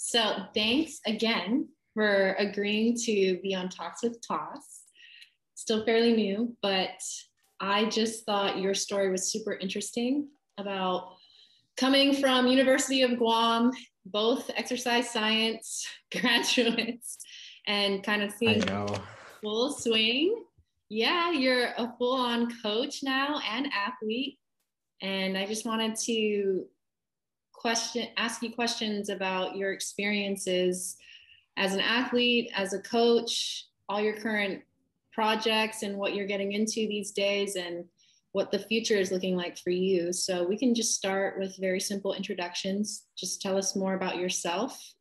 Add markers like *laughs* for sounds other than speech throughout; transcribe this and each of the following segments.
So thanks again for agreeing to be on Talks with Toss. Still fairly new, but I just thought your story was super interesting about coming from University of Guam, both exercise science *laughs* graduates, and kind of seeing full swing. Yeah, you're a full-on coach now and athlete. And I just wanted to question ask you questions about your experiences as an athlete, as a coach, all your current projects and what you're getting into these days and what the future is looking like for you. So we can just start with very simple introductions. Just tell us more about yourself.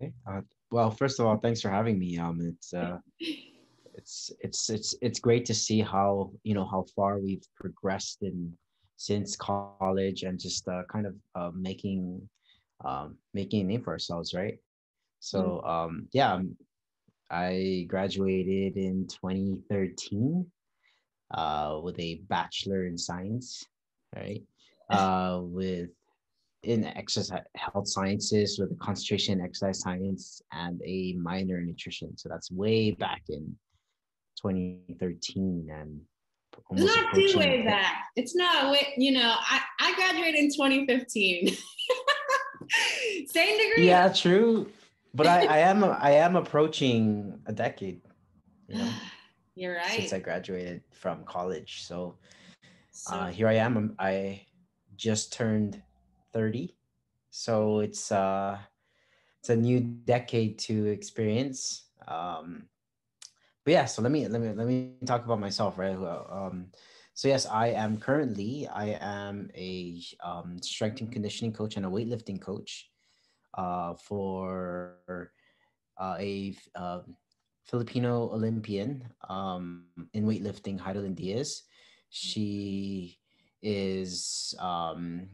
Okay. Uh, well, first of all, thanks for having me. Um, it's uh, it's it's it's it's great to see how you know how far we've progressed in since college and just uh, kind of uh, making um, making a name for ourselves, right? So mm. um, yeah, um, I graduated in 2013 uh, with a bachelor in science, right? *laughs* Uh, with in exercise health sciences with a concentration in exercise science and a minor in nutrition. So that's way back in 2013 and it's not too way back. It's not you know, I, I graduated in 2015. *laughs* Same degree. Yeah, true. But I, I am *laughs* I am approaching a decade. You know, *sighs* You're right. Since I graduated from college. So, so uh, here I am. I just turned 30. So it's uh it's a new decade to experience. Um but yeah, so let me let me let me talk about myself, right? Um, so yes, I am currently I am a um, strength and conditioning coach and a weightlifting coach uh, for uh, a uh, Filipino Olympian um, in weightlifting, Hidilyn Diaz. She is um,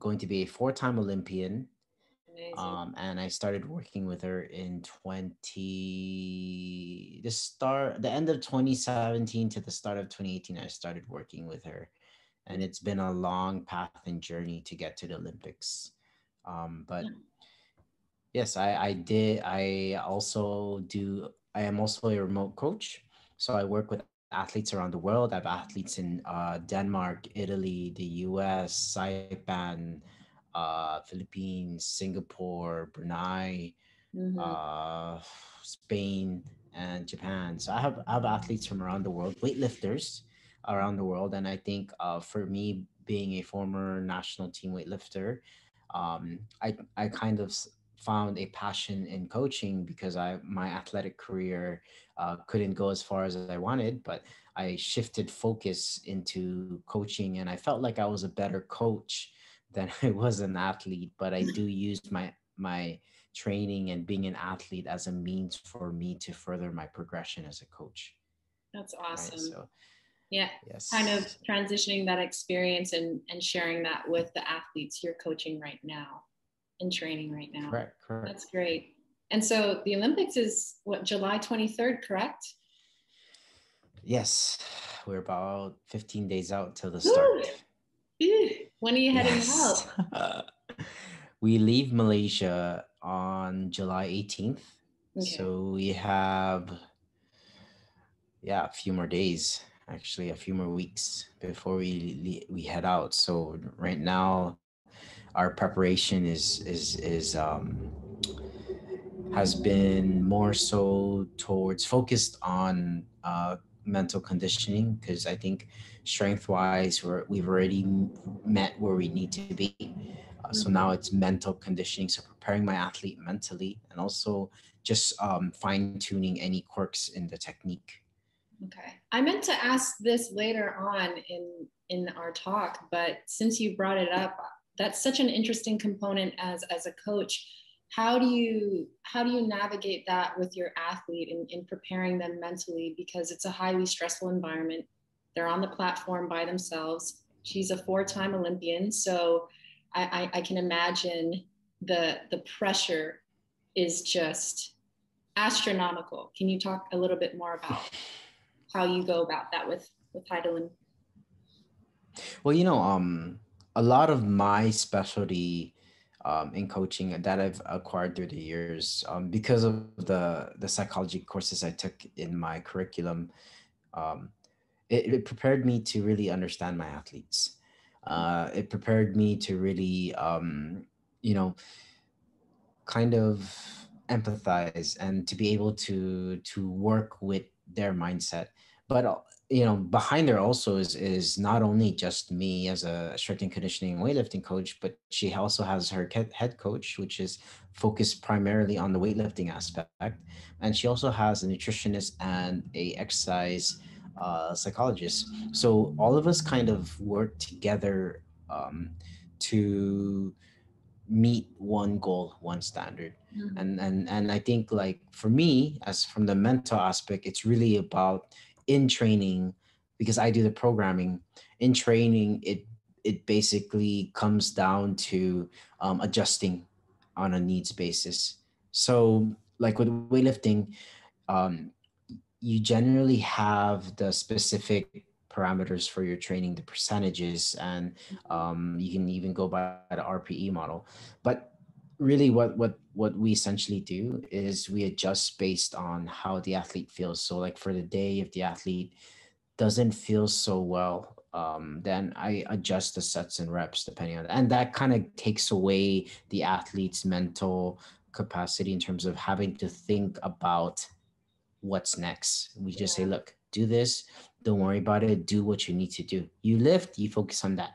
going to be a four-time Olympian um, and I started working with her in 20, the start, the end of 2017 to the start of 2018, I started working with her. And it's been a long path and journey to get to the Olympics. Um, but yes, I, I did. I also do, I am also a remote coach. So I work with athletes around the world. I have athletes in uh, Denmark, Italy, the US, Saipan, uh, Philippines, Singapore, Brunei, mm-hmm. uh, Spain, and Japan. So I have I have athletes from around the world, weightlifters around the world, and I think uh, for me, being a former national team weightlifter, um, I I kind of found a passion in coaching because I my athletic career uh, couldn't go as far as I wanted, but I shifted focus into coaching, and I felt like I was a better coach than *laughs* I was an athlete, but I do use my my training and being an athlete as a means for me to further my progression as a coach. That's awesome. Right? So, yeah, yes. kind of transitioning that experience and and sharing that with the athletes you're coaching right now and training right now. Correct, correct. That's great. And so the Olympics is what July 23rd, correct? Yes, we're about 15 days out till the start. When are you heading yes. out? *laughs* we leave Malaysia on July 18th. Okay. So we have, yeah, a few more days, actually, a few more weeks before we we head out. So right now, our preparation is is is um has been more so towards focused on uh, mental conditioning because I think strength wise we're, we've already met where we need to be. Uh, so now mm-hmm. it's mental conditioning so preparing my athlete mentally and also just um, fine tuning any quirks in the technique. Okay. I meant to ask this later on in in our talk but since you brought it up that's such an interesting component as as a coach how do you how do you navigate that with your athlete in, in preparing them mentally because it's a highly stressful environment they're on the platform by themselves. She's a four-time Olympian, so I, I, I can imagine the the pressure is just astronomical. Can you talk a little bit more about how you go about that with with Hidilyn? Well, you know, um, a lot of my specialty um, in coaching that I've acquired through the years um, because of the the psychology courses I took in my curriculum. Um, it, it, prepared me to really understand my athletes. Uh, it prepared me to really, um, you know, kind of empathize and to be able to to work with their mindset. But you know behind there also is is not only just me as a strength and conditioning weightlifting coach but she also has her head coach which is focused primarily on the weightlifting aspect. And she also has a nutritionist and a exercise uh, psychologist. So all of us kind of work together um, to meet one goal one standard. Mm-hmm. and and and i think like for me as from the mental aspect it's really about in training because I do the programming in training it it basically comes down to um, adjusting on a needs basis so like with weightlifting um, you generally have the specific parameters for your training the percentages and mm-hmm. um, you can even go by the rpe model but really what what what we essentially do is we adjust based on how the athlete feels. So like for the day if the athlete doesn't feel so well um, then i adjust the sets and reps depending on that. And that kind of takes away the athlete's mental capacity in terms of having to think about what's next. We just say look do this. Don't worry about it. Do what you need to do. You lift you focus on that.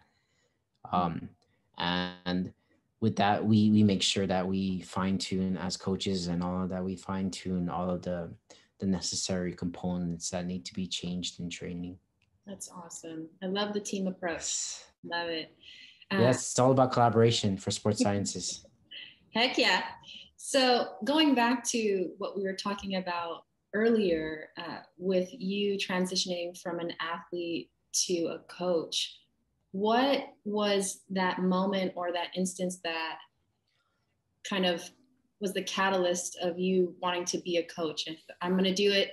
Um, and with that we we make sure that we fine tune as coaches and all of that we fine tune all of the the necessary components that need to be changed in training. That's awesome. I love the team approach. Love it. Uh, yes it's all about collaboration for sports *laughs* sciences. Heck yeah. So going back to what we were talking about earlier uh, with you transitioning from an athlete to a coach what was that moment or that instance that kind of was the catalyst of you wanting to be a coach? And i'm going to do it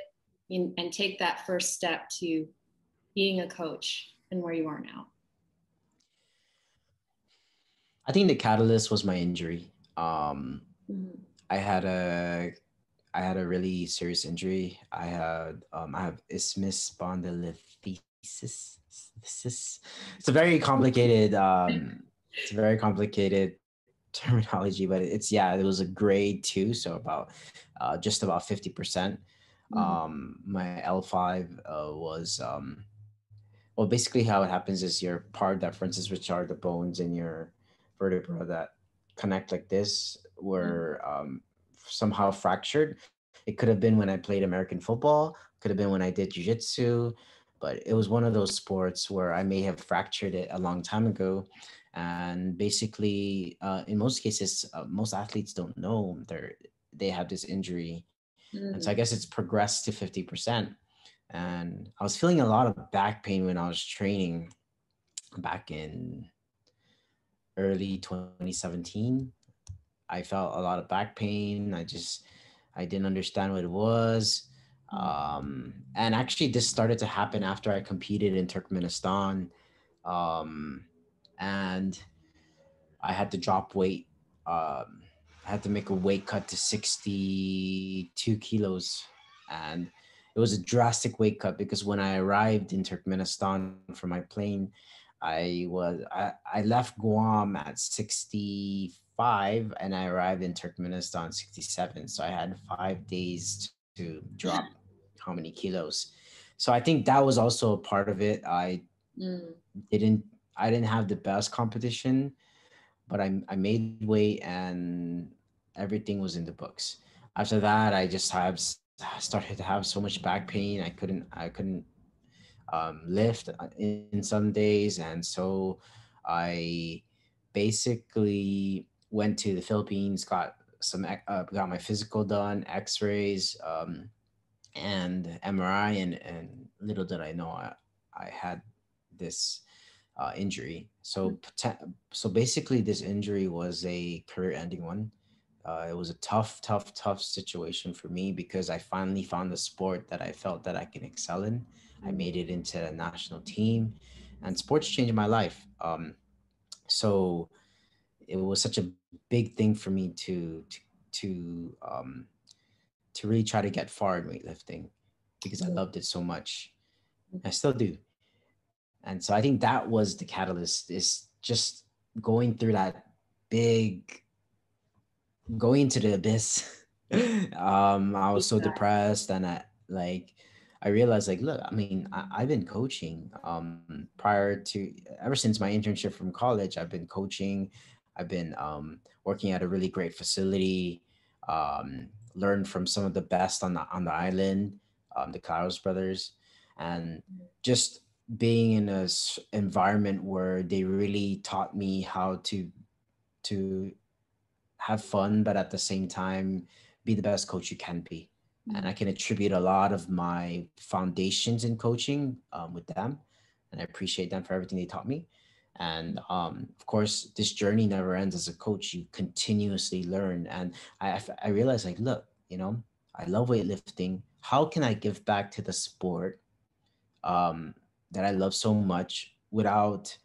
in, and take that first step to being a coach and where you are now. I think the catalyst was my injury. Um, mm-hmm. i had a i had a really serious injury. I had um, i have isthmus spondylolisthesis this is it's a very complicated um it's a very complicated *laughs* terminology but it's yeah it was a grade two so about uh, just about 50 percent mm-hmm. um my l5 uh, was um well basically how it happens is your part differences which are the bones in your vertebra that connect like this were mm-hmm. um somehow fractured it could have been when i played american football could have been when i did jiu-jitsu but it was one of those sports where I may have fractured it a long time ago. And basically, uh, in most cases, uh, most athletes don't know they they have this injury, mm. and so I mm. guess it's progressed to fifty percent. And I was feeling a lot of back pain when I was training back in early 2017. I felt a lot of back pain. I just I didn't understand what it was. Um, and actually, this started to happen after I competed in Turkmenistan. Um, and I had to drop weight. Um, I had to make a weight cut to 62 kilos. And it was a drastic weight cut because when I arrived in Turkmenistan for my plane, I was I, I left Guam at 65 and I arrived in Turkmenistan 67. So I had five days to drop how many kilos. So I think that was also a part of it. I mm. didn't I didn't have the best competition, but I I made weight and everything was in the books. After that, I just have started to have so much back pain. I couldn't I couldn't um, lift uh, in, in some days, and so I basically went to the Philippines, got some uh, got my physical done, X-rays, um, and MRI, and and little did I know I, I had this uh, injury. So hmm. so basically, this injury was a career-ending one. Uh, it was a tough, tough, tough situation for me because I finally found the sport that I felt that I can excel in. I hmm. made it into a national team, and sports changed my life. Um, so it was such a big thing for me to to to um to really try to get far in weightlifting because I loved it so much. I still do. And so I think that was the catalyst is just going through that big going into the abyss. *laughs* um I was so depressed and I like I realized like, look, I mean, I, have been coaching um, prior to ever since my internship from college. I've been coaching. I've been um, working at a really great facility. Um, learned from some of the best on the on the island, um, the Claros brothers, and just being in a environment where they really taught me how to to have fun, but at the same time be the best coach you can be and I can attribute a lot of my foundations in coaching um, with them, and I appreciate them for everything they taught me. And um, of course, this journey never ends as a coach. You continuously learn, and I I realized like, look, you know, I love weightlifting. How can I give back to the sport um, that I love so much without,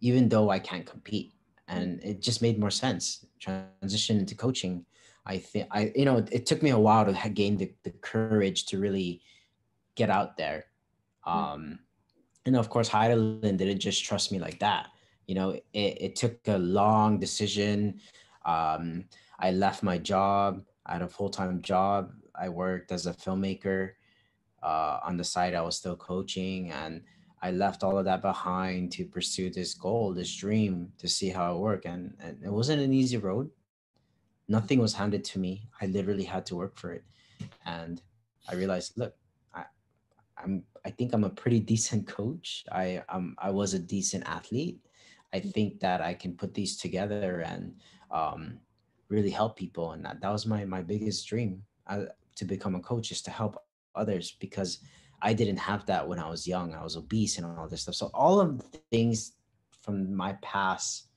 even though I can't compete? And it just made more sense. Transition into coaching I think I, you know, it, took me a while to gain the, the courage to really get out there. Mm. Um, and of course, Hidilyn didn't just trust me like that. You know, it, it took a long decision. Um, I left my job. I had a full time job. I worked as a filmmaker. Uh, on the side, I was still coaching, and I left all of that behind to pursue this goal, this dream, to see how it worked. And, and it wasn't an easy road nothing was handed to me. I literally had to work for it. And I realized, look, I, I'm I think I'm a pretty decent coach. I um I was a decent athlete. I mm. think that I can put these together and um, really help people. And that, that was my my biggest dream uh, to become a coach is to help others because I didn't have that when I was young. I was obese and all this stuff. So all of the things from my past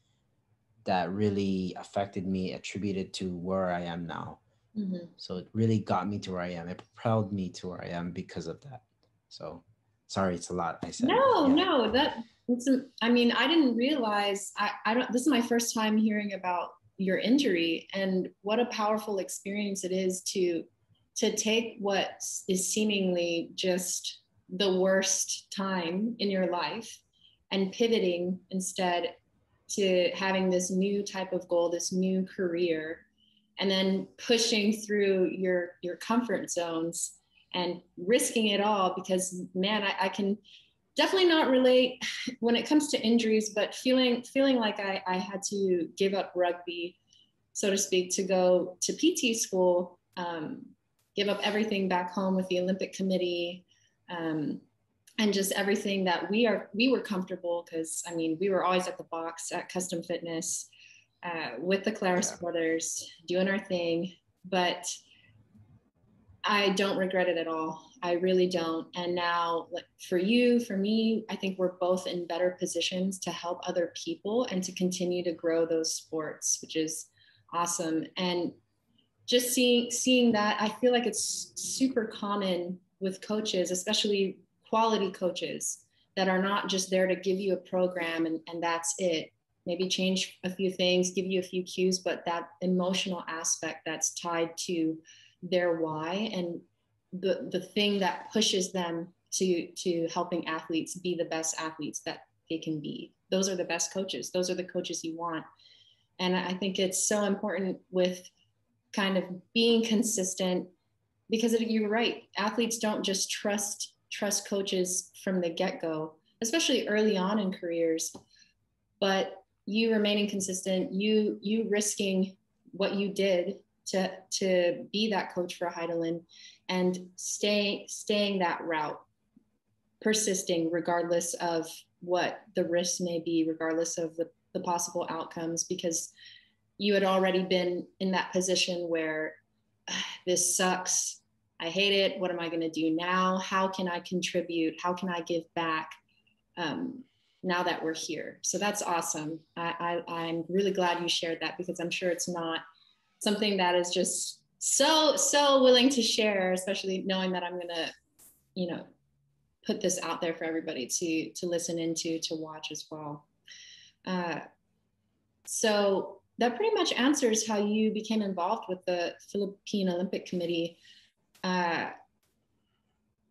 that really affected me attributed to where I am now. Mm-hmm. So it really got me to where I am. It propelled me to where I am because of that. So sorry, it's a lot. I said. No, yeah. no, that. it's, I mean, I didn't realize. I, I don't. This is my first time hearing about your injury, and what a powerful experience it is to to take what is seemingly just the worst time in your life and pivoting instead to having this new type of goal, this new career, and then pushing through your your comfort zones and risking it all because man, I, I can definitely not relate *laughs* when it comes to injuries, but feeling feeling like I, I had to give up rugby, so to speak, to go to PT school, um, give up everything back home with the Olympic Committee. Um, and just everything that we are we were comfortable because i mean we were always at the box at custom fitness uh, with the claros yeah. brothers doing our thing but i don't regret it at all. I really don't. And now like for you for me i think we're both in better positions to help other people and to continue to grow those sports which is awesome. And just seeing seeing that i feel like it's super common with coaches especially quality coaches that are not just there to give you a program and, and that's it. Maybe change a few things give you a few cues but that emotional aspect that's tied to their why and the the thing that pushes them to to helping athletes be the best athletes that they can be. Those are the best coaches. Those are the coaches you want. And i think it's so important with kind of being consistent because you're right. Athletes don't just trust trust coaches from the get go, especially early on in careers. But you remaining consistent, you you risking what you did to to be that coach for Hidilyn and staying staying that route, persisting regardless of what the risks may be, regardless of the, the possible outcomes, because you had already been in that position where this sucks I hate it. What am I going to do now? How can I contribute? How can I give back um, now that we're here? So that's awesome. I, I, I'm really glad you shared that because I'm sure it's not something that is just so, so willing to share, especially knowing that I'm going to, you know, put this out there for everybody to, to listen into, to watch as well. Uh, so that pretty much answers how you became involved with the Philippine Olympic Committee. Uh,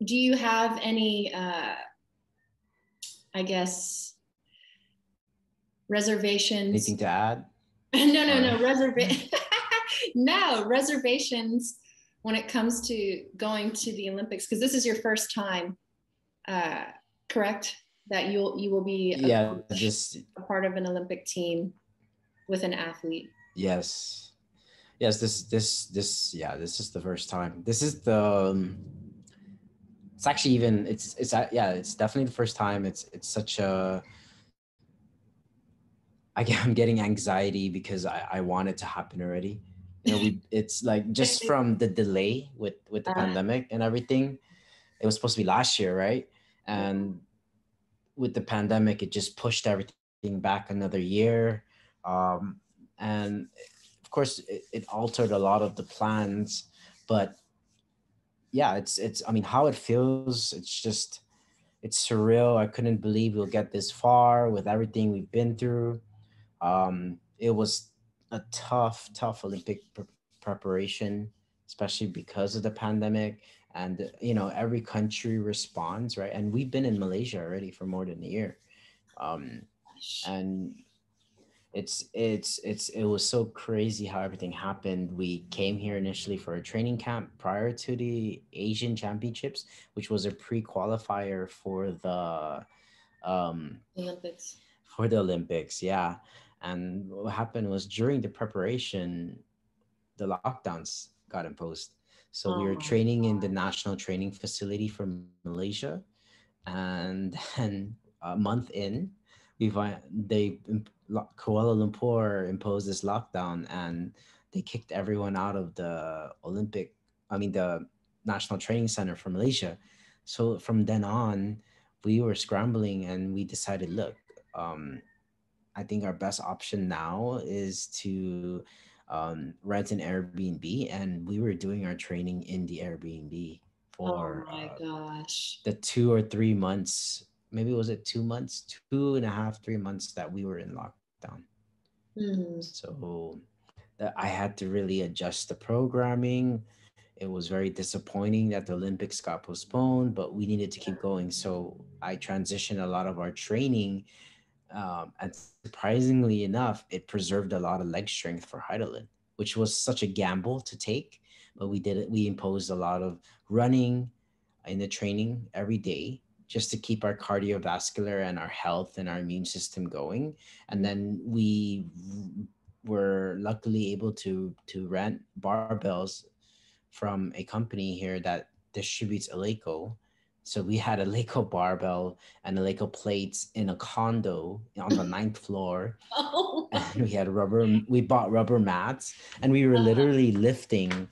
do you have any, uh, I guess, reservations? Anything to add? *laughs* no, no, no. Reservation. *laughs* no reservations when it comes to going to the Olympics because this is your first time, uh, correct? That you'll you will be yeah just a part of an Olympic team with an athlete. Yes, yes. This this this yeah. This is the first time. This is the. Um, it's actually even it's it's uh, yeah. It's definitely the first time. It's it's such a. I, I'm getting anxiety because I, I want it to happen already you know we it's like just *laughs* from the delay with with the uh, pandemic and everything it was supposed to be last year right? And with the pandemic it just pushed everything back another year. Um and of course it, it altered a lot of the plans but yeah it's it's i mean how it feels it's just it's surreal. I couldn't believe we'll get this far with everything we've been through. Um it was a tough, tough Olympic pre- preparation, especially because of the pandemic. And you know, every country responds, right? And we've been in Malaysia already for more than a year, um, and it's it's it's it was so crazy how everything happened. We came here initially for a training camp prior to the Asian Championships, which was a pre-qualifier for the um, Olympics. For the Olympics, yeah. And what happened was during the preparation, the lockdowns got imposed. So oh we were oh training in the national training facility from Malaysia, and then a month in, we find they Kuala Lumpur imposed this lockdown, and they kicked everyone out of the Olympic. I mean the national training center for Malaysia. So from then on, we were scrambling, and we decided, look, um, I think our best option now is to um, rent an Airbnb, and we were doing our training in the Airbnb for oh my uh, gosh the two or three months. Maybe was it two months, two and a half, three months that we were in lockdown. Mm-hmm. So that I had to really adjust the programming. It was very disappointing that the Olympics got postponed, but we needed to keep going. So I transitioned a lot of our training um, and surprisingly enough, it preserved a lot of leg strength for Hidilyn, which was such a gamble to take. But we did it. We imposed a lot of running in the training every day just to keep our cardiovascular and our health and our immune system going. And then we were luckily able to to rent barbells from a company here that distributes Eleiko so we had a Eleiko barbell and Eleiko plates in a condo on the ninth floor. Oh. *laughs* And we had rubber, we bought rubber mats and we were uh-huh. literally lifting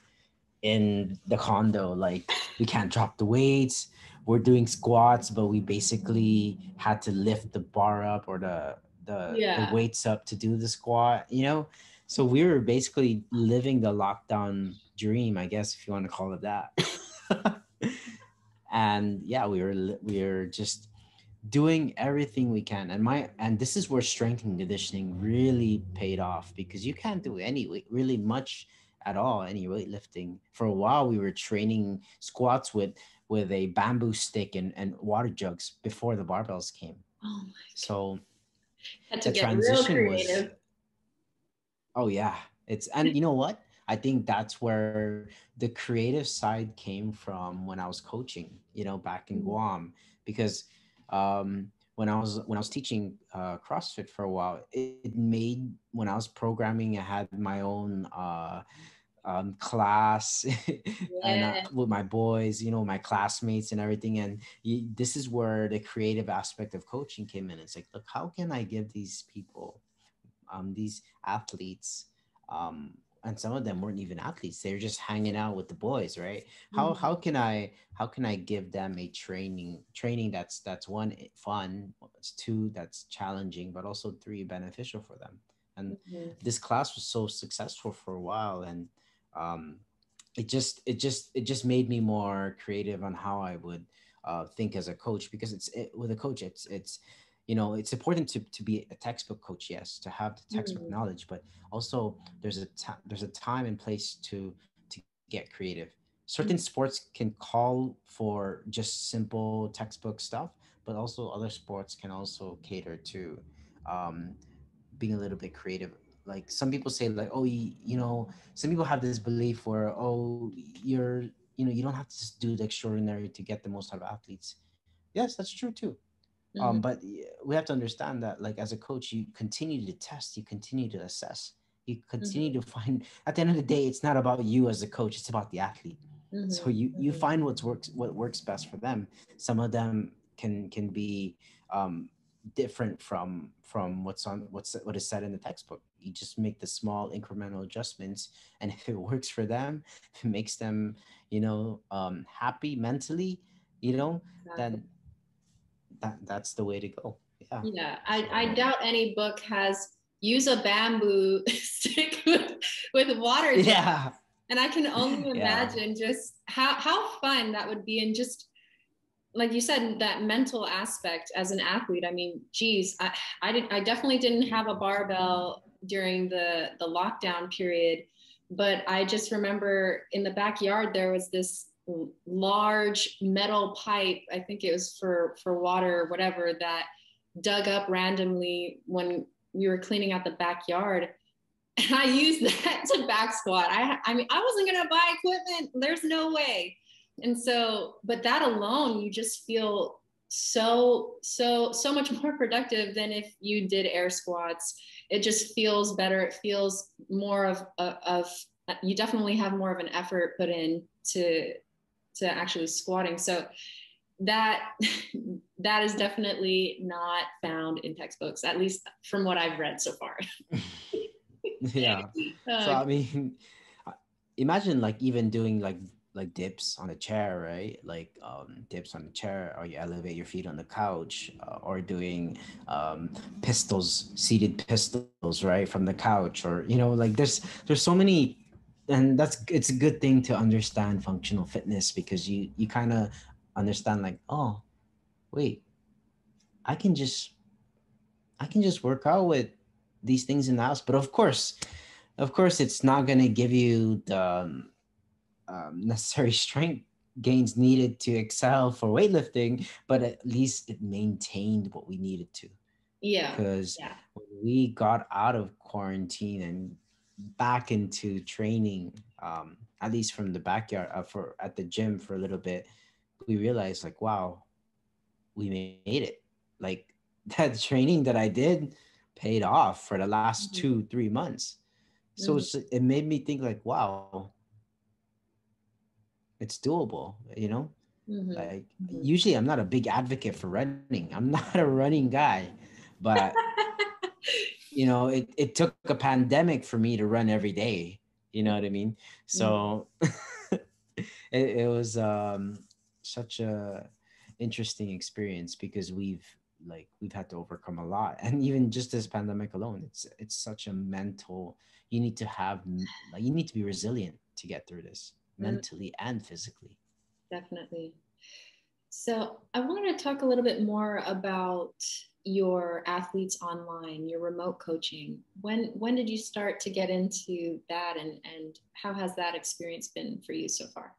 in the condo. Like we can't drop the weights. We're doing squats, but we basically had to lift the bar up or the the, yeah. the weights up to do the squat, you know? So we were basically living the lockdown dream, I guess, if you want to call it that. *laughs* and yeah we were we were just doing everything we can. And my and this is where strength and conditioning really paid off because you can't do any really much at all any weightlifting. For a while we were training squats with with a bamboo stick and, and water jugs before the barbells came. Oh my so the transition was oh yeah. It's and you know what I think that's where the creative side came from when I was coaching, you know, back in mm-hmm. Guam, because um, when I was when I was teaching uh, CrossFit for a while, it, it, made when I was programming, I had my own uh, um, class yeah. *laughs* and uh, with my boys, you know, my classmates and everything. And you, this is where the creative aspect of coaching came in. It's like, look, how can I give these people, um, these athletes, um, and some of them weren't even athletes they're just hanging out with the boys right how mm-hmm. how can i how can i give them a training training that's that's one fun it's two that's challenging but also three beneficial for them and mm-hmm. this class was so successful for a while and um it just it just it just made me more creative on how i would uh, think as a coach because it's it, with a coach it's it's you know it's important to, to be a textbook coach yes to have the textbook mm-hmm. knowledge but also there's a t- there's a time and place to to get creative certain mm-hmm. sports can call for just simple textbook stuff but also other sports can also cater to um, being a little bit creative like some people say like oh you, you know some people have this belief where oh you're you know you don't have to just do the extraordinary to get the most out of athletes yes that's true too mm-hmm. um, but we have to understand that like as a coach you continue to test you continue to assess you continue mm-hmm. to find at the end of the day it's not about you as a coach it's about the athlete mm-hmm. so you you mm-hmm. find what's works what works best for them some of them can can be um, different from from what's on what's what is said in the textbook you just make the small incremental adjustments and *laughs* if it works for them if it makes them you know um happy mentally you know exactly. then that that's the way to go. Yeah. Yeah i i doubt any book has use a bamboo *laughs* stick with, with water. *laughs* Yeah. And i can only *laughs* imagine yeah. just how how fun that would be and just like you said that mental aspect as an athlete. I mean geez i i, didn't, I definitely didn't have a barbell during the the lockdown period but i just remember in the backyard there was this large metal pipe i think it was for for water or whatever that dug up randomly when we were cleaning out the backyard. And i used *laughs* that to back squat. I i mean i wasn't going to buy equipment. There's no way. And so but that alone you just feel so so so much *laughs* more productive than if you did air squats. It just feels better. It feels more of of you definitely have more of an effort put in to to actually squatting. So that *laughs* that is definitely not found in textbooks at least from what i've read so far. *laughs* Yeah. So i mean imagine like even doing like like dips on a chair, right? Like um, dips on a chair, or you elevate your feet on the couch, uh, or doing um, pistols, seated pistols, right, from the couch, or you know, like there's there's so many, and that's it's a good thing to understand functional fitness because you you kind of understand like, oh, wait, I can just I can just work out with these things in the house, but of course, of course, it's not gonna give you the um, um, *laughs* necessary strength gains needed to excel for weightlifting, but at least it maintained what we needed to. Yeah. Because yeah. we got out of quarantine and back into training, um, at least from the backyard uh, for at the gym for a little bit, we realized like, wow, we made it. Like *laughs* that training that I did paid off for the last mm-hmm. two, three months. So mm-hmm. it made me think like, wow, it's doable you know mm-hmm. like mm-hmm. usually i'm not a big advocate for running i'm *laughs* not a running guy but *laughs* you know it, it took a pandemic for me to run every day you know what i mean so mm-hmm. *laughs* it, it was um such a interesting experience because we've like we've had to overcome a lot and even just this pandemic alone it's it's such a mental you need to have like you need to be resilient to get through this Mm. mentally and physically. Definitely. So, I wanted to talk a little bit more about your athletes online, your remote coaching. When when did you start to get into that and and how has that experience been for you so far?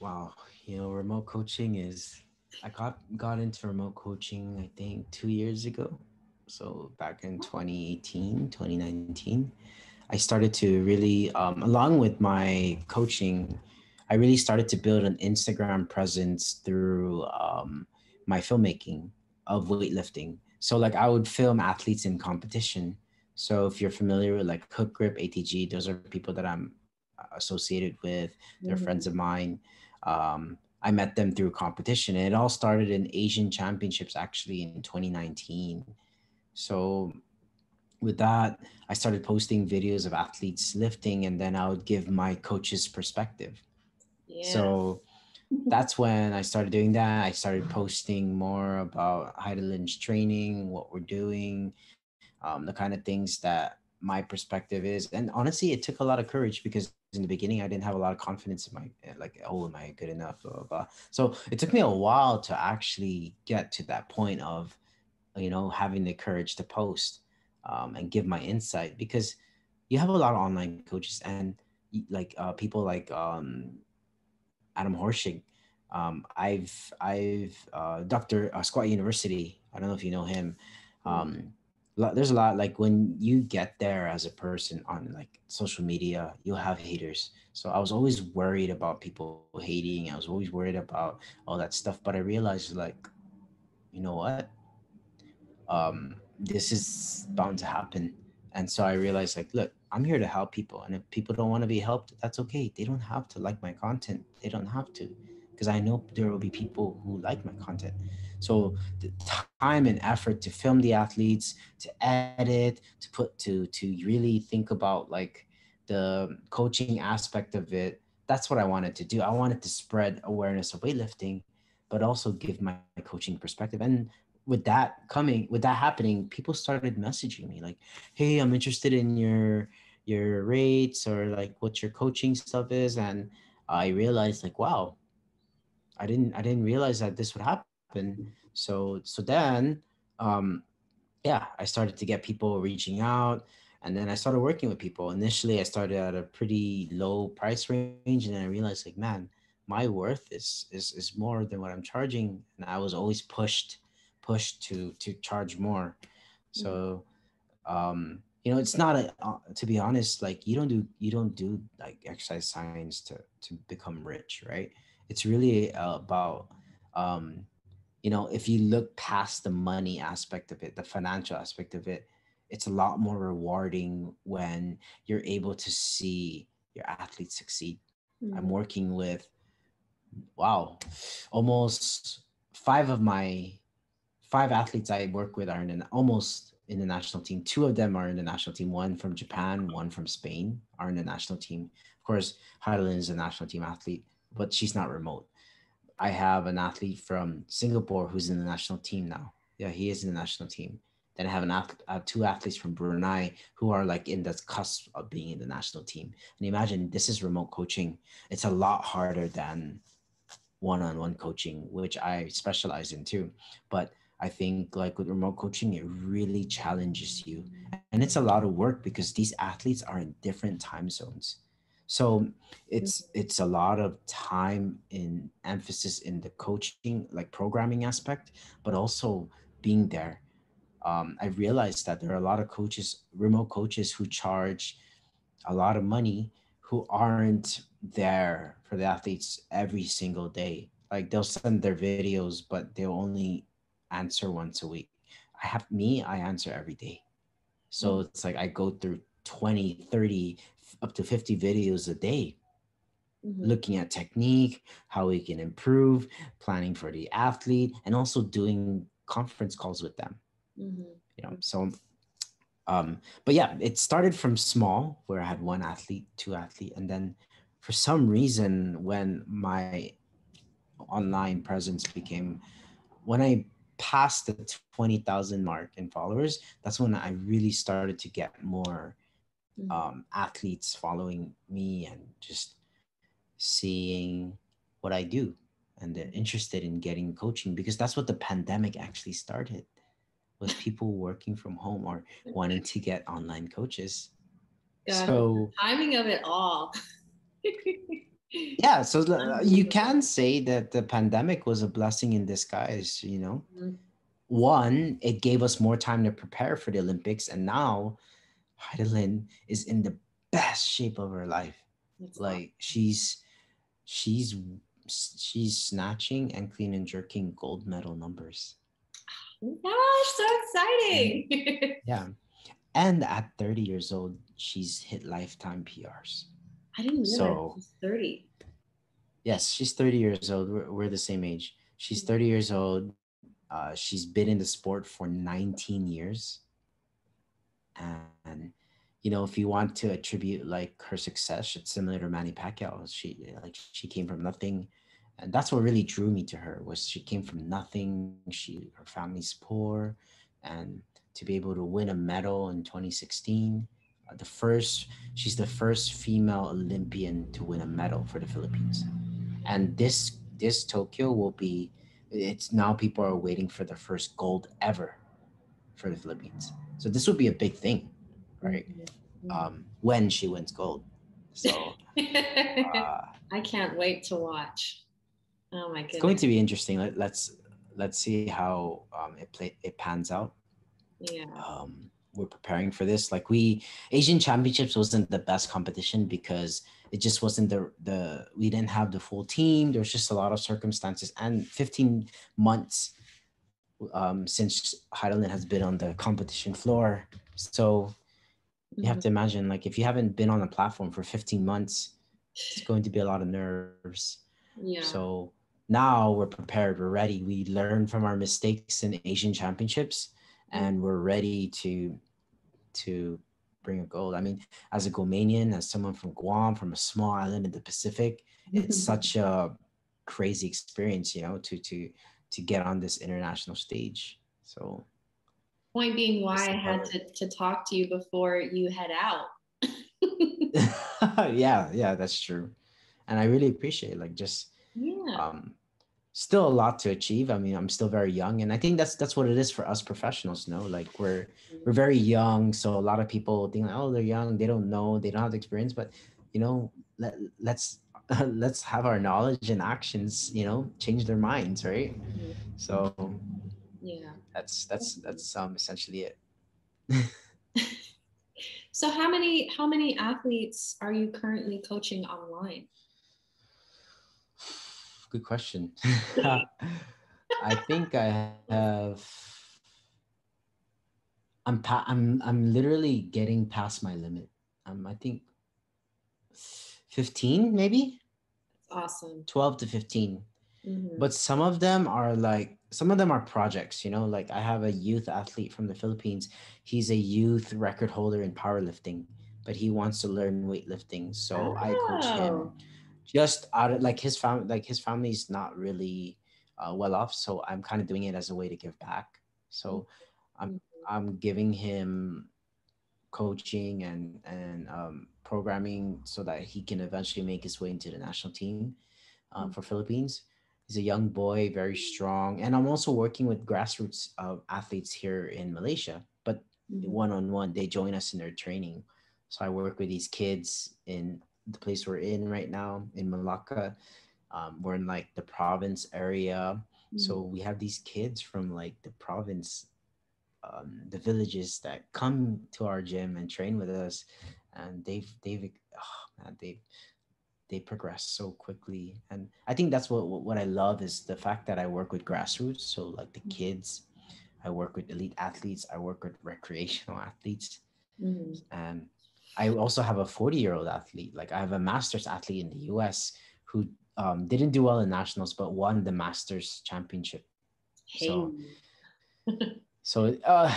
Wow, you know, remote coaching is I got got into remote coaching I think 2 years ago. So back in 2018, 2019 I started to really, um, along with my coaching, I really started to build an Instagram presence through um, my filmmaking of weightlifting. So, like, I would film athletes in competition. So, if you're familiar with like Hook Grip, ATG, those are people that I'm associated with. They're mm-hmm. friends of mine. Um, I met them through competition, and it all started in Asian Championships actually in 2019. So with that, I started posting videos of athletes lifting, and then I would give my coach's perspective. So that's when I started doing that. I started posting more about Hidilyn training, what we're doing, um, the kind of things that my perspective is and honestly it took a lot of courage because in the beginning i didn't have a lot of confidence in my like oh am i good enough blah, blah, blah. so it took me a while to actually get to that point of you know having the courage to post um, and give my insight because you have a lot of online coaches and like uh, people like um, adam horschig. Um, i've i've uh, dr uh, squat university. I don't know if you know him. Um, there's a lot like when you get there as a person on like social media you'll have haters. So i was always worried about people hating. I was always worried about all that stuff. But i realized like you know what? Um this is bound to happen and so i realized like look i'm here to help people and if people don't want to be helped that's okay they don't have to like my content they don't have to because i know there will be people who like my content so the time and effort to film the athletes, to edit, to put to to really think about like the coaching aspect of it. That's what I wanted to do. I wanted to spread awareness of weightlifting, but also give my, coaching perspective. And with that coming, with that happening, people started messaging me like, "Hey, I'm interested in your your rates or like what your coaching stuff is." And I realized like, wow, I didn't I didn't realize that this would happen. So so then um yeah, I started to get people reaching out and then I started working with people. Initially I started at a pretty low price range and then I realized like man, my worth is is is more than what I'm charging and I was always pushed pushed to to charge more. So um you know it's not a uh, to be honest like you don't do you don't do like exercise science to to become rich right it's really about um you know, if you look past the money aspect of it, the financial aspect of it, it's a lot more rewarding when you're able to see your athletes succeed. Mm-hmm. I'm working with, wow, almost five of my five athletes I work with are in an almost in the national team. Two of them are in the national team. One from Japan, one from Spain are in the national team. Of course, Hidilyn is a national team athlete, but she's not remote. I have an athlete from Singapore who's in the national team now. Yeah, he is in the national team. Then I have an athlete, have two athletes from Brunei who are like in the cusp of being in the national team. And imagine this is remote coaching. It's a lot harder than one-on-one coaching, which I specialize in too. But I think like with remote coaching, it really challenges you. And it's a lot of work because these athletes are in different time zones. So it's it's a lot of time in emphasis in the coaching like programming aspect but also being there. Um, i realized that there are a lot of coaches remote coaches who charge a lot of money who aren't there for the athletes every single day. Like they'll send their videos but they'll only answer once a week i have me i answer every day so mm-hmm. it's like i go through 20 30 up to 50 videos a day mm-hmm. looking at technique how we can improve planning for the athlete and also doing conference calls with them mm-hmm. you know so um but yeah it started from small where i had one athlete two athlete and then for some reason when my online presence became when i passed the 20,000 mark in followers that's when i really started to get more Mm-hmm. um, athletes following me and just seeing what I do and they're interested in getting coaching because that's what the pandemic actually started was *laughs* people working from home or wanting to get online coaches. God, so timing of it all. *laughs* yeah, so you can say that the pandemic was a blessing in disguise, you know. Mm-hmm. One, it gave us more time to prepare for the Olympics and now Hidilyn is in the best shape of her life. That's like she's she's she's snatching and clean and jerking gold medal numbers. Gosh, so exciting. And, yeah. *laughs* And at 30 years old, she's hit lifetime PRs. I didn't realize so, she's 30. Yes, she's 30 years old. We're, we're the same age. She's mm. 30 years old. Uh, she's been in the sport for 19 years and you know if you want to attribute like her success it's similar to manny pacquiao she like she came from nothing and that's what really drew me to her was she came from nothing she her family's poor and to be able to win a medal in 2016 the first she's the first female Olympian to win a medal for the Philippines. And this this Tokyo will be it's now people are waiting for the first gold ever for the Philippines. So this would be a big thing, right? Um, when she wins gold. So uh, *laughs* I can't wait to watch. Oh my goodness. It's going to be interesting. Let, let's let's see how um, it play it pans out. Yeah. Um, we're preparing for this. Like we Asian Championships wasn't the best competition because it just wasn't the the we didn't have the full team. There was just a lot of circumstances and 15 months um, since Hidilyn has been on the competition floor. So you mm-hmm. have to imagine like if you haven't been on a platform for 15 months, it's going to be a lot of nerves. Yeah. So now we're prepared, we're ready. We learned from our mistakes in Asian championships and we're ready to to bring a gold. I mean, as a Guamanian, as someone from Guam, from a small island in the Pacific, it's such a crazy experience, you know, to to to get on this international stage. So point being why I had to, to talk to you before you head out. *laughs* yeah, yeah, that's true. And I really appreciate like just *laughs* yeah. um still a lot to achieve. I mean, I'm still very young, and I think that's that's what it is for us professionals. No, like we're we're very young, so a lot of people think, oh, they're young, they don't know, they don't have the experience. But you know, let let's *laughs* let's have our knowledge and actions, you know, change their minds, right? Mm-hmm. So yeah, that's that's that's um essentially it. *laughs* so how many how many athletes are you currently coaching online? Good question. *laughs* *laughs* I think I have. I'm pa- I'm I'm literally getting past my limit. Um, I think fifteen, maybe. Awesome. Twelve to 15 mm-hmm. But some of them are like some of them are projects. You know, like I have a youth athlete from the Philippines. He's a youth record holder in powerlifting, but he wants to learn weightlifting. So oh. I coach him oh just out of like his family like his family's not really uh, well off so i'm kind of doing it as a way to give back. So i'm mm-hmm. i'm giving him coaching and and um, programming so that he can eventually make his way into the national team um, for philippines. He's a young boy very strong and i'm also working with grassroots uh, athletes here in malaysia but mm-hmm. one-on-one they join us in their training. So i work with these kids in the place we're in right now in Malacca. Um, we're in like the province area. Mm-hmm. So we have these kids from like the province, um, the villages that come to our gym and train with us. And they've, they've, oh man, they've, they progress so quickly. And I think that's what, what I love is the fact that I work with grassroots. So like the mm-hmm. kids, I work with elite athletes, I work with recreational *laughs* athletes. Mm-hmm. And I also have a 40 year old athlete. Like I have a masters athlete in the US who um, didn't do well in nationals, but won the masters championship. Hey. So, *laughs* so uh,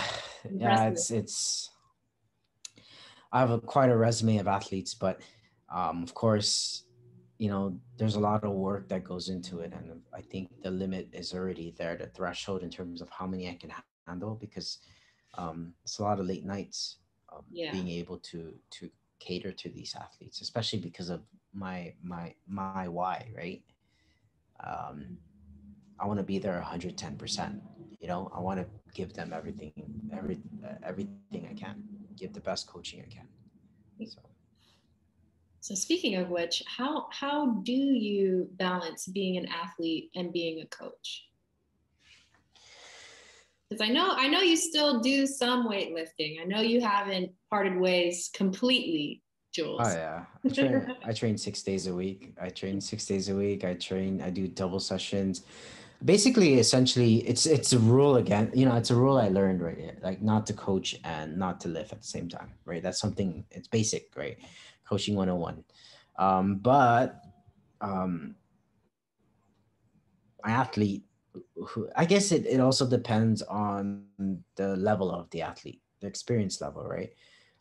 yeah, it's, it's, I have a, quite a resume of athletes, but um, of course, you know, there's a lot of work that goes into it. And I think the limit is already there, the threshold in terms of how many I can handle, because um, it's a lot of late nights um, yeah. being able to to cater to these athletes, especially because of my my my why, right? Um, I want to be there 110 percent. You know, I want to give them everything, every uh, everything I can, give the best coaching I can. So. So speaking of which, how how do you balance being an athlete and being a coach? Because I know I know you still do some weightlifting. I know you haven't parted ways completely, Jules. Oh yeah, I *laughs* train. I train six days a week. I train six days a week. I train. I do double sessions. Basically, essentially, it's it's a rule again. You know, it's a rule I learned right here, like not to coach and not to lift at the same time. Right, that's something. It's basic, right? Coaching one hundred and one. Um, but um, my athlete I guess it, it also depends on the level of the athlete, the experience level, right?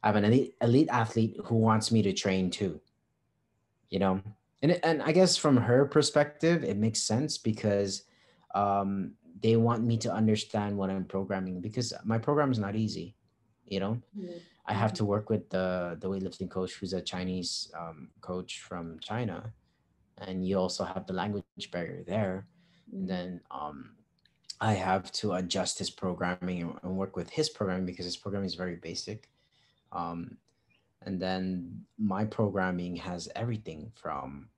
I have an elite, elite athlete who wants me to train too, you know, and and I guess from her perspective, it makes sense because um, they want me to understand what I'm programming because my program is not easy, you know. Mm-hmm. I have to work with the the weightlifting coach who's a Chinese um, coach from China, and you also have the language barrier there. And then um, I have to adjust his programming and work with his programming because his programming is very basic. Um, and then my programming has everything from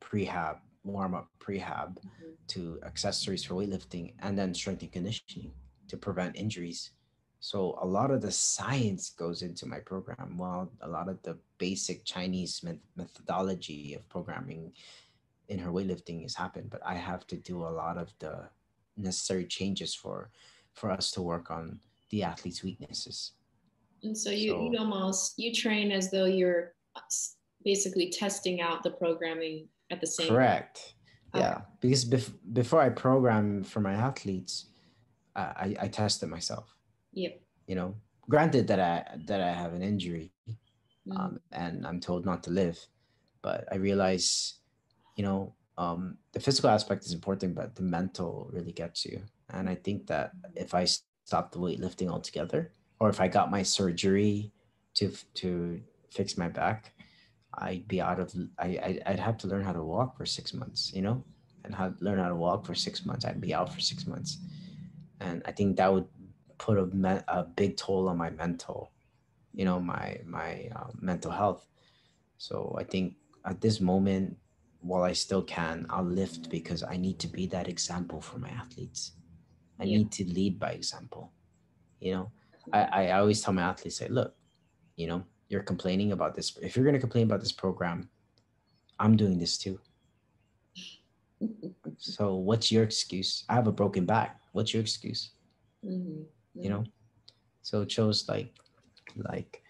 prehab, warm up prehab mm-hmm. to accessories for weightlifting and then strength and conditioning to prevent injuries. So a lot of the science goes into my program, while a lot of the basic Chinese methodology of programming in her weightlifting has happened. But I have to do a lot of the necessary changes for for us to work on the athlete's weaknesses. And so you so, you almost you train as though you're basically testing out the programming at the same. Correct. Okay. Yeah, because bef- before I program for my athletes, I I test it myself. Yep. You know, granted that I that I have an injury, mm. um, and I'm told not to live, but I realize, you know, um, the physical aspect is important, but the mental really gets you. And I think that if I stop the weightlifting altogether, or if I got my surgery to to fix my back, I'd be out of. I I'd have to learn how to walk for six months, you know, and how learn how to walk for six months. I'd be out for six months, and I think that would put a, me- a big toll on my mental, you know, my my uh, mental health. So I think at this moment, while I still can, I'll lift because I need to be that example for my athletes. I yeah. need to lead by example. You know, I, I always tell my athletes, say, look, you know, you're complaining about this. If you're going to complain about this program, I'm doing this too. *laughs* so what's your excuse? I have a broken back. What's your excuse? Mm-hmm you know so it shows like like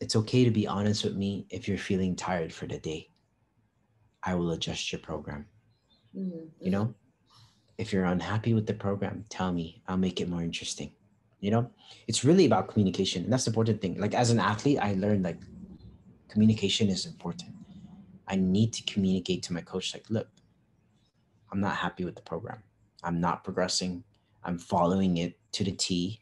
it's okay to be honest with me if you're feeling tired for the day i will adjust your program mm-hmm. you know if you're unhappy with the program tell me i'll make it more interesting you know it's really about communication and that's the important thing like as an athlete i learned like communication is important i need to communicate to my coach like look i'm not happy with the program i'm not progressing i'm following it to the T,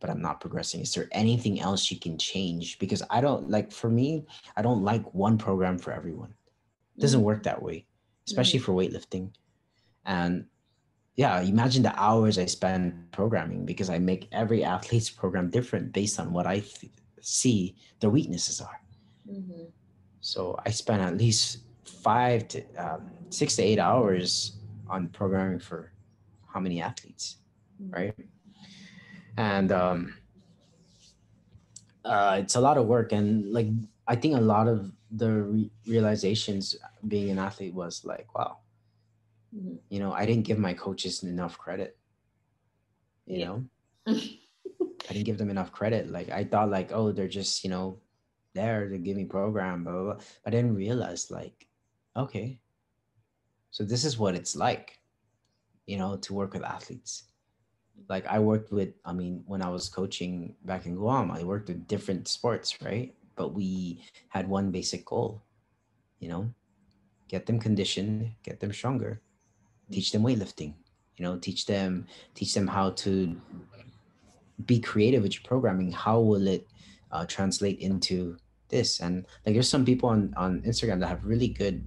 but I'm not progressing. Is there anything else you can change? Because I don't like for me, I don't like one program for everyone. It doesn't mm-hmm. work that way, especially mm-hmm. for weightlifting. And yeah, imagine the hours I spend programming because I make every athlete's program different based on what I th- see their weaknesses are. Mm-hmm. So I spend at least five to um, six to eight hours on programming for how many athletes, mm-hmm. right? and um, uh, it's a lot of work and like i think a lot of the re- realizations being an athlete was like wow mm-hmm. you know i didn't give my coaches enough credit you yeah. know *laughs* i didn't give them enough credit like i thought like oh they're just you know there to give me program blah, blah, blah. i didn't realize like okay so this is what it's like you know to work with athletes like I worked with, I mean, when I was coaching back in Guam, I worked with different sports, right? But we had one basic goal, you know, get them conditioned, get them stronger, teach them weightlifting, you know, teach them, teach them how to be creative with your programming. How will it uh, translate into this? And like, there's some people on, on Instagram that have really good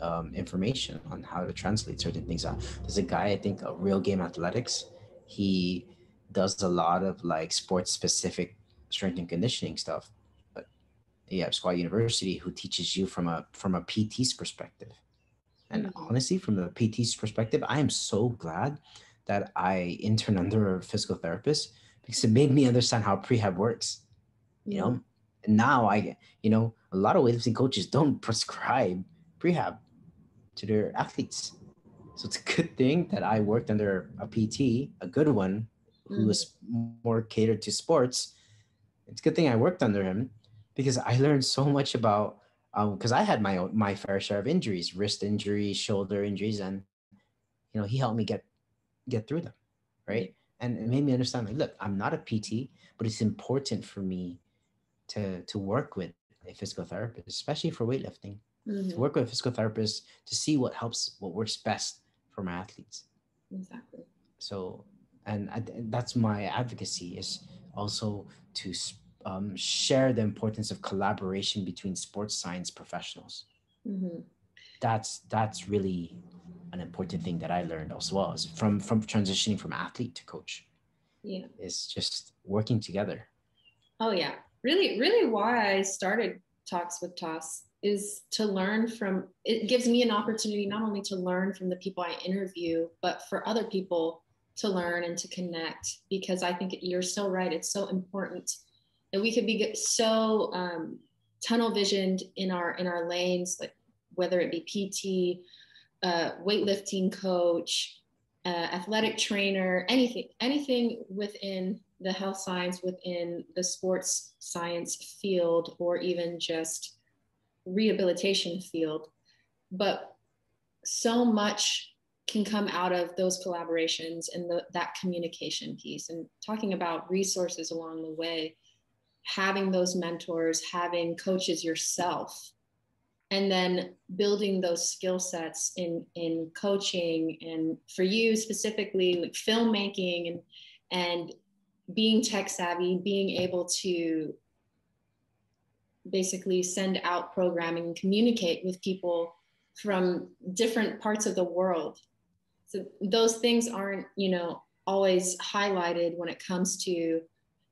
um, information on how to translate certain things. Uh, there's a guy, I think, uh, Real Game Athletics he does a lot of like sports specific strength and conditioning stuff. You Squat University who teaches you from a from a PT's perspective. And mm-hmm. honestly, from the PT's perspective, I am so glad that I interned under a physical therapist because it made me understand how prehab works. You know, and now I, you know, a lot of weightlifting coaches don't *laughs* prescribe prehab to their athletes. So it's a good thing that I worked under a PT, a good one, who mm. was more catered to sports. It's a good thing I worked under him because I learned so much about because um, I had my own, my fair share of injuries, wrist injuries, shoulder injuries, and you know he helped me get get through them, right? And it made me understand like, look, I'm not a PT, but it's important for me to to work with a physical therapist, especially for weightlifting, mm-hmm. to work with a physical therapist to see what helps, what works best for my athletes. Exactly. So, and I, that's my advocacy is also to um, share the importance of collaboration between sports science professionals. Mm-hmm. That's that's really an important thing that I learned as well is from from transitioning from athlete to coach. Yeah, it's just working together. Oh yeah, really, really. Why I started talks with Toss is to learn from. It gives me an opportunity not only to learn from the people I interview, but for other people to learn and to connect. Because I think you're so right. It's so important and we could be so um, tunnel visioned in our in our lanes like whether it be pt uh, weightlifting coach uh, athletic trainer anything anything within the health science within the sports science field or even just rehabilitation field. But so much can come out of those collaborations and the, that communication piece and talking about resources along the way having those mentors, having coaches yourself, and then building those skill sets in in coaching and for you specifically like filmmaking and and being tech savvy, being able to basically send out programming and communicate with people from different parts of the world. So those things aren't, you know, always highlighted when it comes to,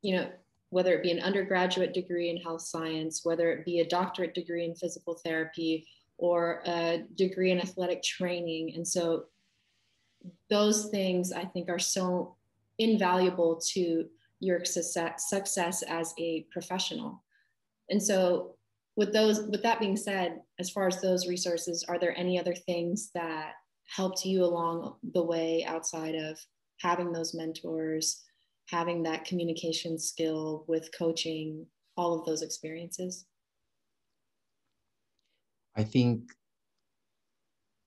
you know, whether it be an undergraduate degree in health science, whether it be a doctorate degree in physical therapy, or a degree in athletic training. And so those things I think are so invaluable to your success, as a professional. And so with those with that being said, as far as those resources, are there any other things that helped you along the way outside of having those mentors having that communication skill with coaching, all of those experiences? I think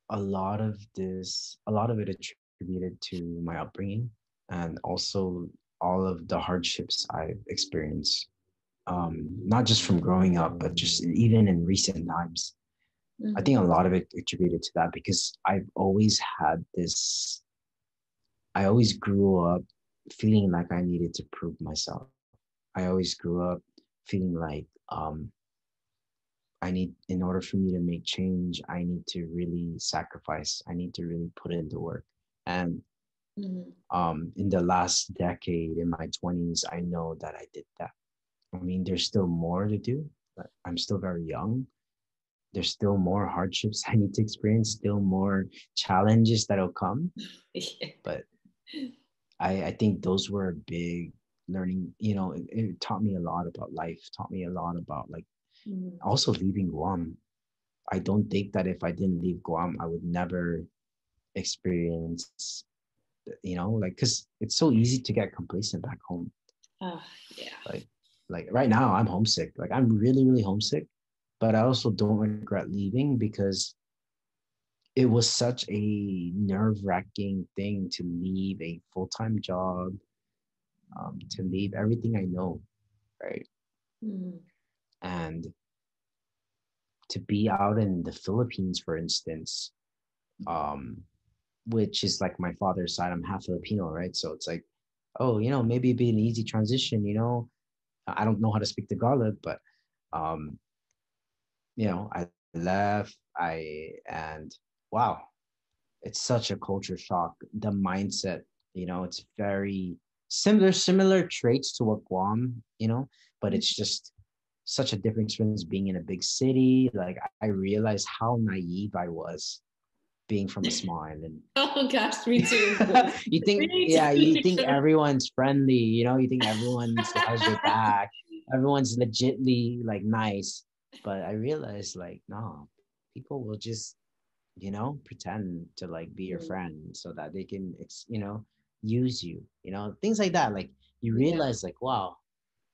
a lot of this, a lot of it attributed to my upbringing and also all of the hardships I've experienced, um, not just from growing up, but just even in recent times. Mm-hmm. I think a lot of it attributed to that because I've always had this, I always grew up feeling like I needed to prove myself. I always grew up feeling like um, I need, in order for me to make change, I need to really sacrifice. I need to really put in the work. And mm-hmm. um, in the last decade, in my 20s, I know that I did that. I mean, there's still more to do, but I'm still very young. There's still more hardships *laughs* I need to experience, still more challenges that'll come. *laughs* But I, I think those were a big learning, you know, it, it, taught me a lot about life, taught me a lot about like mm-hmm. also leaving Guam. I don't think that if I didn't leave Guam, I would never experience, you know, like, cause it's so easy to get complacent back home. Oh, yeah. Like, like right now I'm homesick. Like I'm really, really homesick, but I also don't regret leaving because it was such a nerve-wracking thing to leave a full-time job um, to leave everything i know right? Mm-hmm. and to be out in the philippines for instance um, which is like my father's side i'm half filipino right? So it's like oh you know maybe it'd be an easy transition you know? I don't know how to speak tagalog but um, you know i left i and wow, it's such a culture shock. The mindset, you know, it's very similar, similar traits to what Guam, you know, but it's mm-hmm. just such a different experience being in a big city. Like I realized how naive I was being from a small *laughs* island. Oh gosh, me too. *laughs* you think, yeah, you think everyone's friendly, you know, you think everyone's has your back, everyone's legitly like nice. But I realized like, no, people will just you know pretend to like be your mm. friend so that they can you know use you you know things like that like you realize yeah. like wow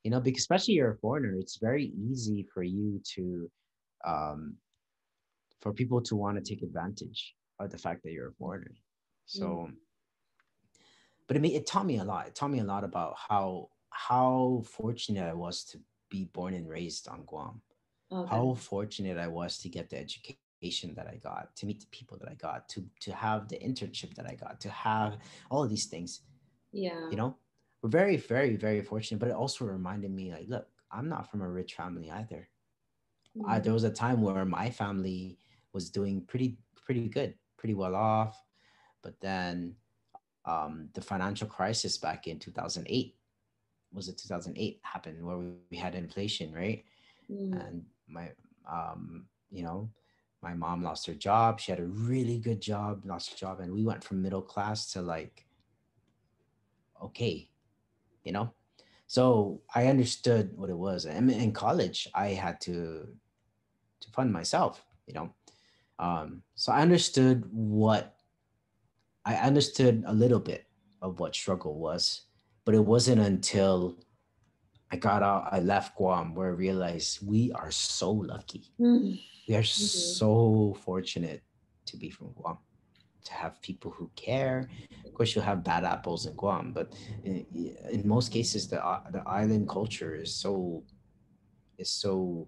you know because especially you're a foreigner it's very easy for you to um for people to want to take advantage of the fact that you're a foreigner so mm. but it, made it taught me a lot it taught me a lot about how how fortunate i was to be born and raised on guam okay. how fortunate i was to get the education that I got, to meet the people that I got, to to have the internship that I got, to have all of these things. Yeah. You know, we're very, very, very fortunate. But it also reminded me, like, look, I'm not from a rich family either. Mm-hmm. I, there was a time where my family was doing pretty pretty good, pretty well off, but then um, the financial crisis back in 2008 was it 2008 happened where we, we had inflation, right? Mm. And my um, you know, my mom lost her job. She had a really good job, lost her job, and we went from middle class to like okay, you know. So I understood what it was. And in college, I had to to fund myself, you know. Um, so I understood what I understood a little bit of what struggle was, but it wasn't until I got out, I left Guam where I realized we are so lucky. Mm. We are Mhm. so fortunate to be from Guam, to have people who care. Of course, you'll have bad apples in Guam, but in, in most cases, the the island culture is so is so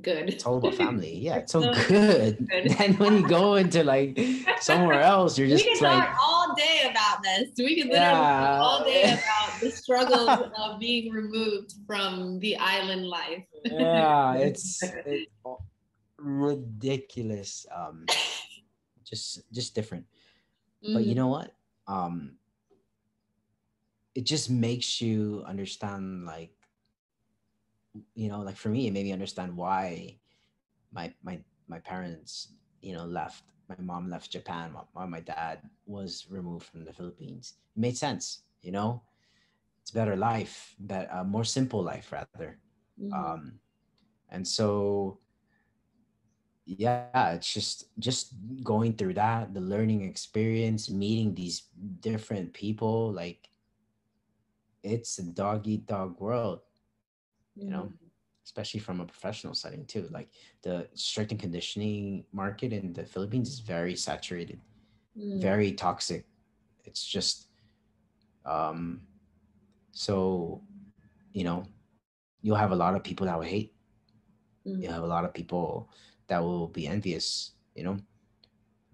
Good. it's all about family. *laughs* Yeah, it's so So good. good. *laughs* Then when you go into like somewhere else, you're we just can like, talk all day about this. We can literally Yeah. talk all day *laughs* about the struggles of being removed from the island life. yeah, it's it, ridiculous. Um, *coughs* just just different. But you Mhm. know what? Um, it just makes you understand, like, you know, like for me, it made me understand why my my my parents, you know, left. My mom left Japan while while my dad was removed from the Philippines. It made sense, you know. It's a better life, but a more simple life rather. Mhm. um and so yeah it's just just going through that the learning experience meeting these different people like it's a dog eat dog world you know Mhm. especially from a professional setting too like the strength and conditioning market in the philippines is very saturated Mm. very toxic it's just um so you know you'll have a lot of people that will hate Mhm. you have a lot of people that will be envious, you know,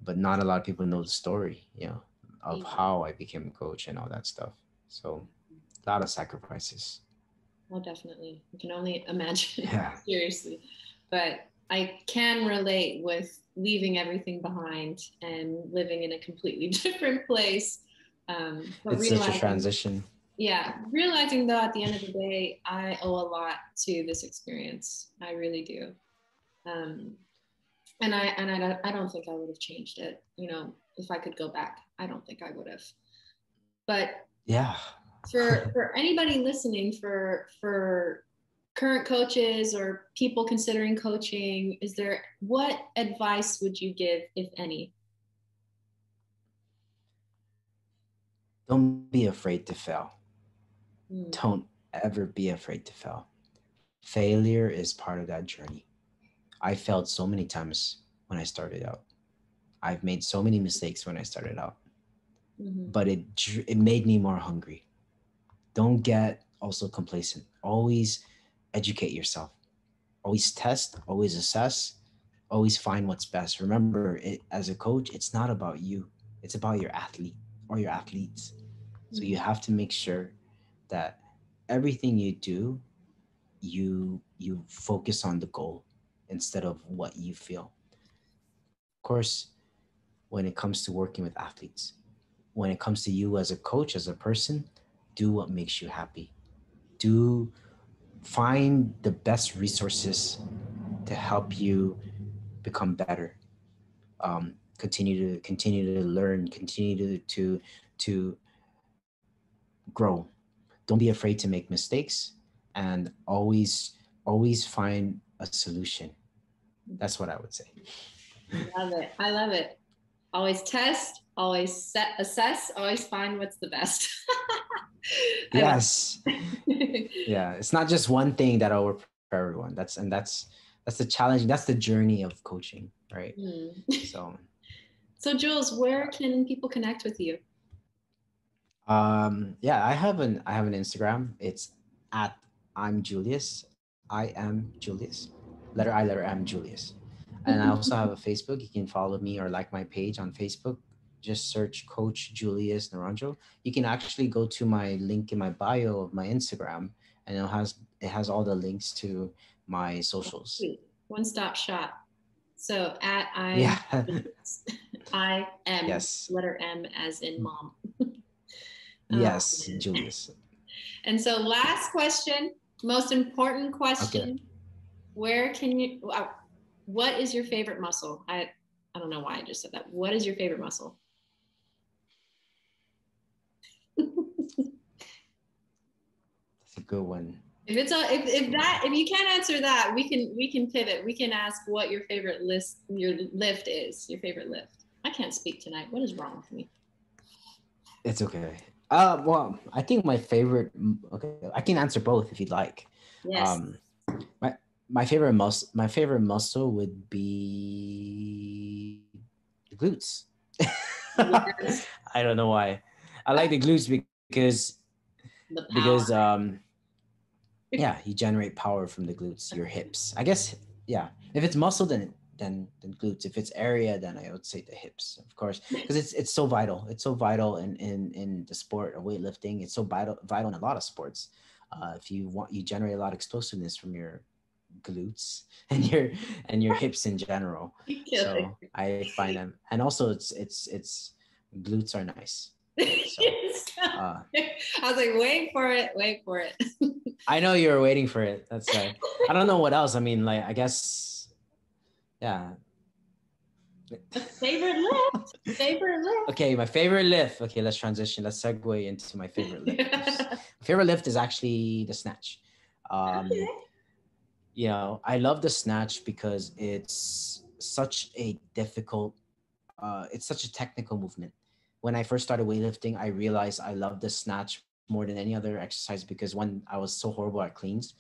but not a lot of people know the story, you know, of how I became a coach and all that stuff. So a lot of sacrifices. Well, definitely. You can only *laughs* imagine. Yeah. Seriously. But I can relate with leaving everything behind and living in a completely *laughs* different place. Um, but It's such a transition. yeah realizing though at the end of the day i owe a lot to this experience i really do um and i and i don't, I don't think i would have changed it you know if i could go back i don't think i would have but Yeah. for *laughs* for anybody listening for for current coaches or people considering coaching is there what advice would you give if any Don't be afraid to fail. Mm, Don't ever be afraid to fail. Failure is part of that journey. I failed so many times when I started out. I've made so many mistakes when I started out. mhm, but it it made me more hungry. Don't get also complacent. Always educate yourself. Always test. Always assess. Always find what's best. Remember, it, as a coach, it's not about you. It's about your athlete or your athletes. So you have to make sure that everything you do, you you focus on the goal instead of what you feel. Of course, when it comes to working with athletes, when it comes to you as a coach, as a person, do what makes you happy. Do find the best resources to help you become better. Um, continue to continue to learn, continue to to to grow. Don't be afraid to make mistakes and always always find a solution. That's what I would say. love it. I love it. Always test always set assess always find what's the best. *laughs* Yes. *laughs* yeah it's not just one thing that'll work for everyone. That's and that's that's the challenge that's the journey of coaching right? Hmm. so *laughs* so jules where can people connect with you? Um yeah i have an i have an instagram. It's at i'm julius i am julius letter i letter m julius and i also have a *laughs* facebook you can follow me or like my page on facebook just search coach julius naranjo you can actually go to my link in my bio of my instagram and it has it has all the links to my socials. One stop shop. So at I Yeah. *laughs* I M Yes. letter M as in mom. *laughs* yes, Um, Julius. And so last question, most important question. Where can you wow, what is your favorite muscle? I I don't know why I just said that. What is your favorite muscle? That's a good one. If it's a if, if that if you can't answer that, we can we can pivot. We can ask what your favorite list your lift is. Your favorite lift. I can't speak tonight. What is wrong with me? It's okay. Uh, well, I think my favorite. Okay, I can answer both if you'd like. Yes. Um, my my favorite muscle. My favorite muscle would be the glutes. Yes. *laughs* I don't know why. I like the glutes because the because um yeah you generate power from the glutes your hips i guess yeah if it's muscle then then then glutes if it's area then i would say the hips of course because it's it's so vital it's so vital in in in the sport of weightlifting it's so vital vital in a lot of sports uh if you want you generate a lot of explosiveness from your glutes *laughs* and your and your hips in general *laughs* so i find them and also it's it's it's glutes are nice *laughs* it. uh I was like, wait for it, wait for it. I know you were waiting for it. That's right. I don't know what else. I mean, like, I guess, yeah. favorite lift. Favorite lift. Okay, my favorite lift. Okay, let's transition. Let's segue into my favorite lift. favorite lift is actually the snatch. Um, Okay. You know, I love the snatch because it's such a difficult, uh, it's such a technical movement. When I first started weightlifting, I realized I love the snatch more than any other exercise because when I was so horrible at cleans,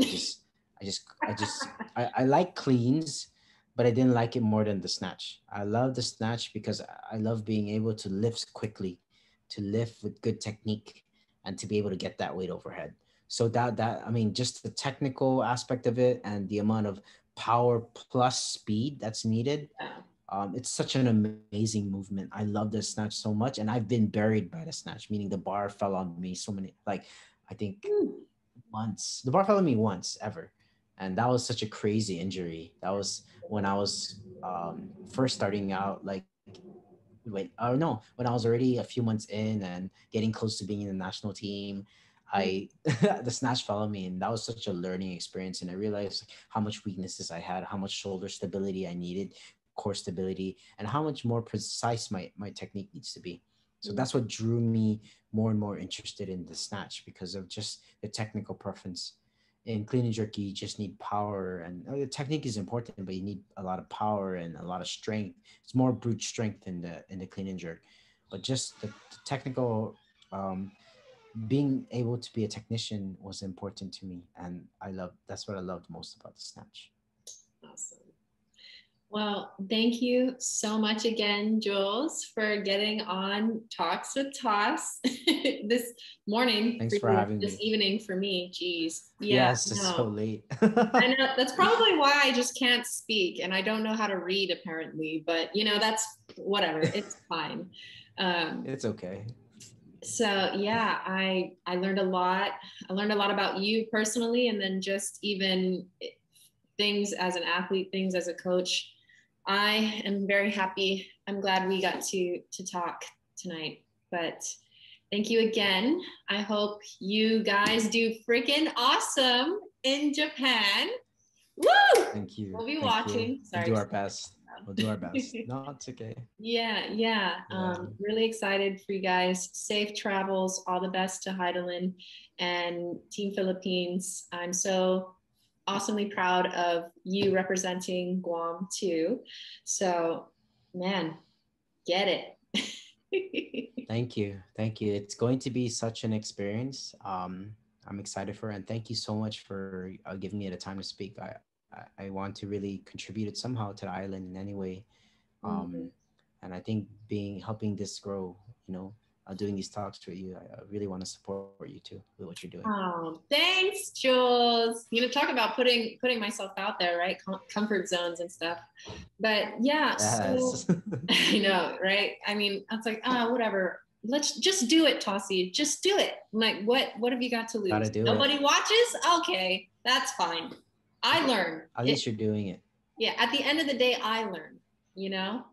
I just, *laughs* I just, I just, I, I like cleans, but I didn't like it more than the snatch. I love the snatch because I- I love being able to lift quickly, to lift with good technique, and to be able to get that weight overhead. So that that I mean, just the technical aspect of it and the amount of power plus speed that's needed. Um, it's such an amazing movement. I love the snatch so much, and I've been buried by the snatch, meaning the bar fell on me so many, like I think Ooh. once. The bar fell on me once ever, and that was such a crazy injury. That was when I was um, first starting out, like wait, oh no, when I was already a few months in and getting close to being in the national team. I *laughs* the snatch fell on me, and that was such a learning experience. And I realized how much weaknesses I had, how much shoulder stability I needed, core stability, and how much more precise my my technique needs to be. So Mm. that's what drew me more and more interested in the snatch because of just the technical preference. In clean and jerk, you just need power, and uh, the technique is important, but you need a lot of power and a lot of strength. It's more brute strength in the in the clean and jerk, but just the, the technical. Um, being able to be a technician was important to me, and I love that's what I loved most about the snatch. Awesome. Well, thank you so much again, Jules, for getting on Talks with Toss *laughs* this morning. Thanks for you, having this me. evening for me. Jeez. Yeah. yes, it's no. so late. *laughs* I know that's probably why I just can't speak and I don't know how to read apparently, but you know, that's whatever. It's fine. Um, it's okay. So yeah i i learned a lot i learned a lot about you personally and then just even things as an athlete things as a coach i am very happy i'm glad we got to to talk tonight but thank you again i hope you guys do freaking awesome in japan Woo! Thank you. We'll be Thank watching. You. Sorry. We'll do our best. We'll do our best. no, it's okay. Yeah, yeah. Um, really excited for you guys. Safe travels. All the best to Hidilyn and Team Philippines. I'm so awesomely proud of you representing Guam too. So, man, get it. *laughs* Thank you. Thank you. It's going to be such an experience. Um, I'm excited for it. And thank you so much for uh, giving me the time to speak. I, I, I want to really contribute it somehow to the island in any way. Um, Mhm. And I think being helping this grow, you know, uh, doing these talks with you, I, I really want to support you too with what you're doing. Oh, thanks, Jules. You know, talk about putting putting myself out there, right? Com- comfort zones and stuff. But yeah, so Yes. *laughs* I know, right? I mean, it's like, ah, whatever. let's just do it, Tossie. Just do it. I'm like, what what have you got to lose? Gotta do Nobody it. watches? Okay, that's fine. I learn. At least you're doing it. yeah, at the end of the day, I learn, you know?